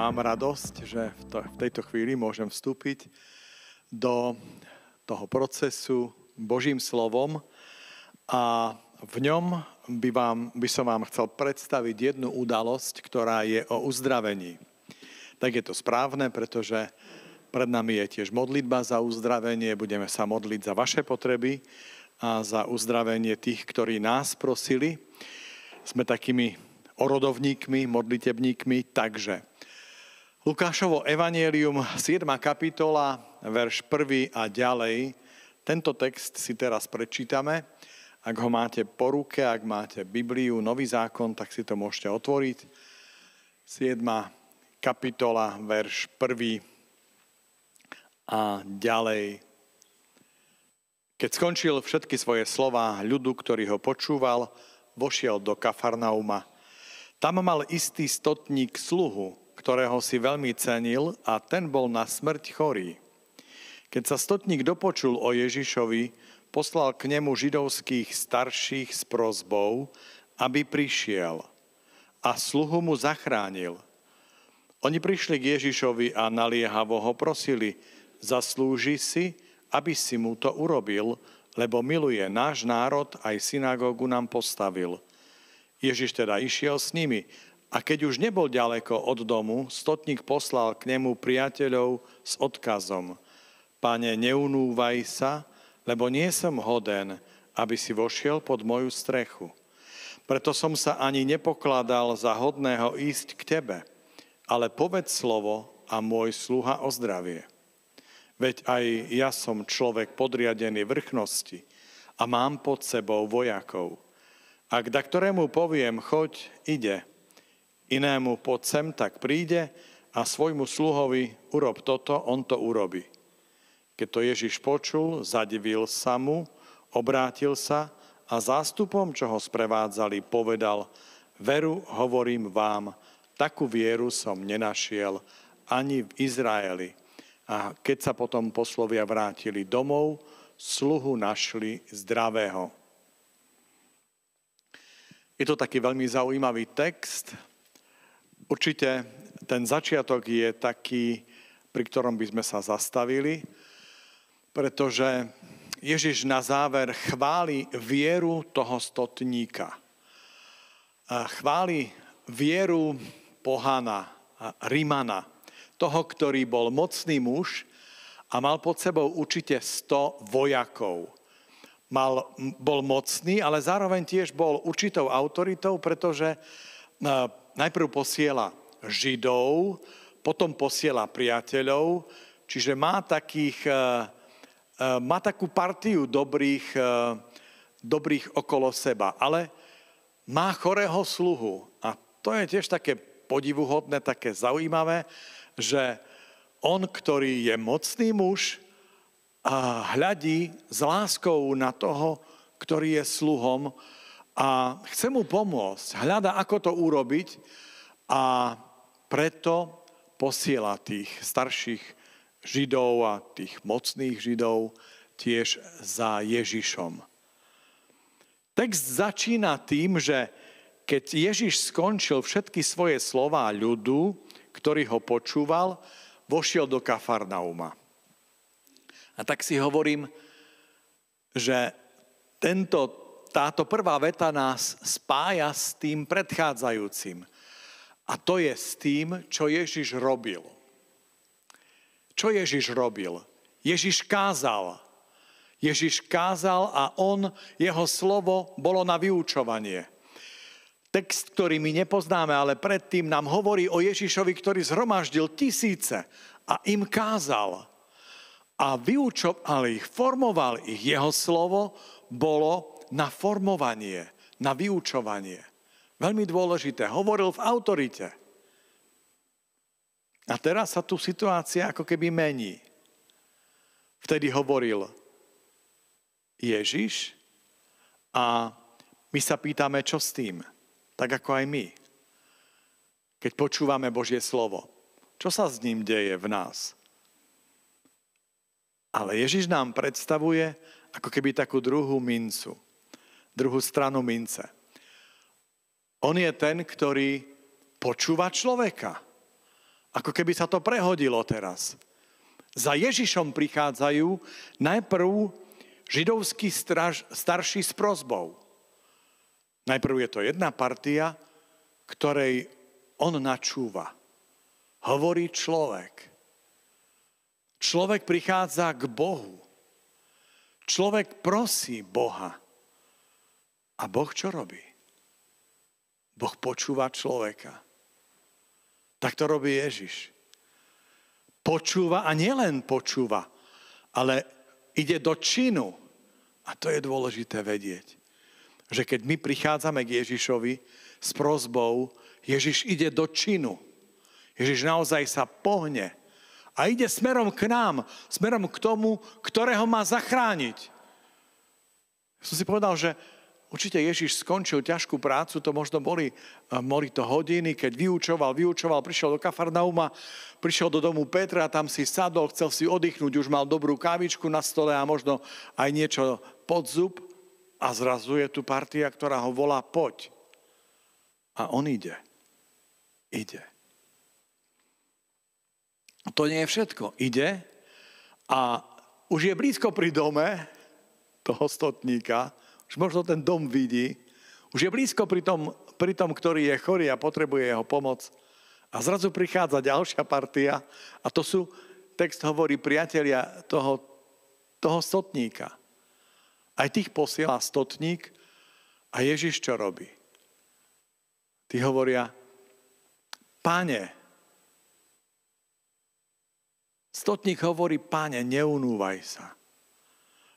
mám radosť, že v, to, v tejto chvíli môžem vstúpiť do toho procesu Božím slovom a v ňom by, vám, by som vám chcel predstaviť jednu udalosť, ktorá je o uzdravení. Tak je to správne, pretože pred nami je tiež modlitba za uzdravenie, budeme sa modliť za vaše potreby a za uzdravenie tých, ktorí nás prosili. Sme takými orodovníkmi, modlitebníkmi, takže Lukášovo evanielium, 7. kapitola, verš 1 a ďalej. Tento text si teraz prečítame. Ak ho máte po ruke, ak máte Bibliu, Nový zákon, tak si to môžete otvoriť. 7. kapitola, verš 1 a ďalej. Keď skončil všetky svoje slova ľudu, ktorý ho počúval, vošiel do Kafarnauma. Tam mal istý stotník sluhu, ktorého si veľmi cenil a ten bol na smrť chorý. Keď sa stotník dopočul o Ježišovi, poslal k nemu židovských starších s prozbou, aby prišiel a sluhu mu zachránil. Oni prišli k Ježišovi a naliehavo ho prosili, zaslúži si, aby si mu to urobil, lebo miluje náš národ, aj synagógu nám postavil. Ježiš teda išiel s nimi a keď už nebol ďaleko od domu, stotník poslal k nemu priateľov s odkazom. Pane, neunúvaj sa, lebo nie som hoden, aby si vošiel pod moju strechu. Preto som sa ani nepokladal za hodného ísť k tebe, ale povedz slovo a môj sluha o zdravie. Veď aj ja som človek podriadený vrchnosti a mám pod sebou vojakov. Ak da ktorému poviem, choď, ide, inému poď sem, tak príde a svojmu sluhovi urob toto, on to urobí. Keď to Ježiš počul, zadivil sa mu, obrátil sa a zástupom, čo ho sprevádzali, povedal, veru hovorím vám, takú vieru som nenašiel ani v Izraeli. A keď sa potom poslovia vrátili domov, sluhu našli zdravého. Je to taký veľmi zaujímavý text, Určite ten začiatok je taký, pri ktorom by sme sa zastavili, pretože Ježiš na záver chváli vieru toho stotníka. Chváli vieru pohana, Rimana, toho, ktorý bol mocný muž a mal pod sebou určite 100 vojakov. Mal, bol mocný, ale zároveň tiež bol určitou autoritou, pretože najprv posiela Židov, potom posiela priateľov, čiže má, takých, e, e, má takú partiu dobrých, e, dobrých okolo seba, ale má chorého sluhu. A to je tiež také podivuhodné, také zaujímavé, že on, ktorý je mocný muž, hľadí s láskou na toho, ktorý je sluhom a chce mu pomôcť. Hľada, ako to urobiť a preto posiela tých starších Židov a tých mocných Židov tiež za Ježišom. Text začína tým, že keď Ježiš skončil všetky svoje slová ľudu, ktorý ho počúval, vošiel do Kafarnauma. A tak si hovorím, že tento, táto prvá veta nás spája s tým predchádzajúcim. A to je s tým, čo Ježiš robil. Čo Ježiš robil? Ježiš kázal. Ježiš kázal a on, jeho slovo bolo na vyučovanie. Text, ktorý my nepoznáme, ale predtým nám hovorí o Ježišovi, ktorý zhromaždil tisíce a im kázal. A vyučoval ich, formoval ich. Jeho slovo bolo na formovanie, na vyučovanie. Veľmi dôležité. Hovoril v autorite. A teraz sa tu situácia ako keby mení. Vtedy hovoril Ježiš a my sa pýtame, čo s tým. Tak ako aj my. Keď počúvame Božie slovo. Čo sa s ním deje v nás? Ale Ježiš nám predstavuje ako keby takú druhú mincu. Druhú stranu mince. On je ten, ktorý počúva človeka. Ako keby sa to prehodilo teraz. Za Ježišom prichádzajú najprv židovský starší s prozbou. Najprv je to jedna partia, ktorej on načúva. Hovorí človek. Človek prichádza k Bohu. Človek prosí Boha. A Boh čo robí? Boh počúva človeka. Tak to robí Ježiš. Počúva a nielen počúva, ale ide do činu. A to je dôležité vedieť. Že keď my prichádzame k Ježišovi s prozbou, Ježiš ide do činu. Ježiš naozaj sa pohne a ide smerom k nám, smerom k tomu, ktorého má zachrániť. Som si povedal, že určite Ježiš skončil ťažkú prácu, to možno boli, boli to hodiny, keď vyučoval, vyučoval, prišiel do Kafarnauma, prišiel do domu Petra, tam si sadol, chcel si oddychnúť, už mal dobrú kávičku na stole a možno aj niečo pod zub a zrazu je tu partia, ktorá ho volá poď. A on ide. Ide. To nie je všetko. Ide a už je blízko pri dome toho stotníka, už možno ten dom vidí, už je blízko pri tom, pri tom, ktorý je chorý a potrebuje jeho pomoc. A zrazu prichádza ďalšia partia a to sú, text hovorí, priatelia toho, toho stotníka. Aj tých posiela stotník a Ježiš čo robí? Tí hovoria, pane, Stotník hovorí, páne, neunúvaj sa.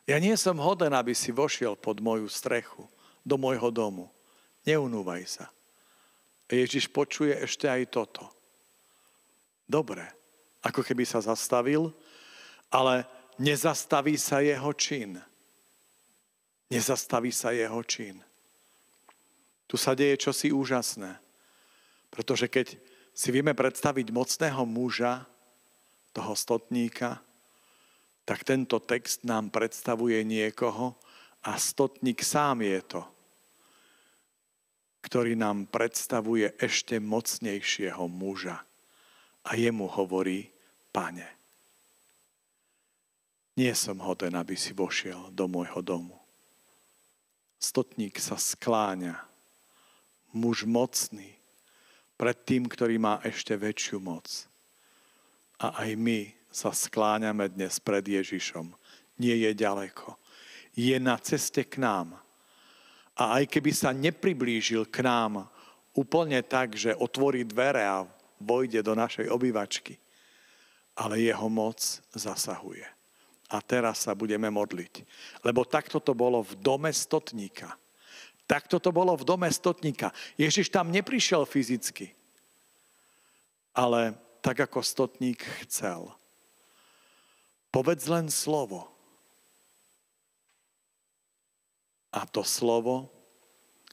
Ja nie som hoden, aby si vošiel pod moju strechu, do môjho domu. Neunúvaj sa. Ježiš počuje ešte aj toto. Dobre, ako keby sa zastavil, ale nezastaví sa jeho čin. Nezastaví sa jeho čin. Tu sa deje čosi úžasné. Pretože keď si vieme predstaviť mocného muža, toho stotníka, tak tento text nám predstavuje niekoho a stotník sám je to, ktorý nám predstavuje ešte mocnejšieho muža. A jemu hovorí, pane, nie som hoden, aby si vošiel do môjho domu. Stotník sa skláňa, muž mocný, pred tým, ktorý má ešte väčšiu moc a aj my sa skláňame dnes pred Ježišom. Nie je ďaleko. Je na ceste k nám. A aj keby sa nepriblížil k nám úplne tak, že otvorí dvere a vojde do našej obývačky, ale jeho moc zasahuje. A teraz sa budeme modliť. Lebo takto to bolo v dome stotníka. Takto to bolo v dome stotníka. Ježiš tam neprišiel fyzicky, ale tak, ako stotník chcel. Povedz len slovo. A to slovo,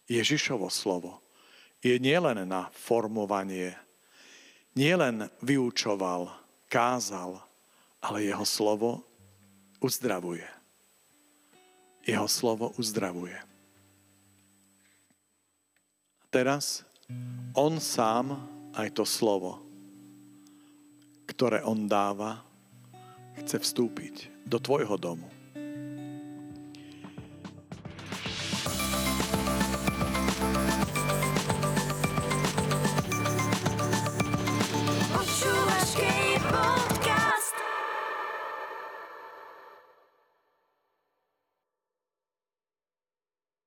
Ježišovo slovo, je nielen na formovanie, nielen vyučoval, kázal, ale jeho slovo uzdravuje. Jeho slovo uzdravuje. Teraz on sám aj to slovo ktoré on dáva, chce vstúpiť do tvojho domu.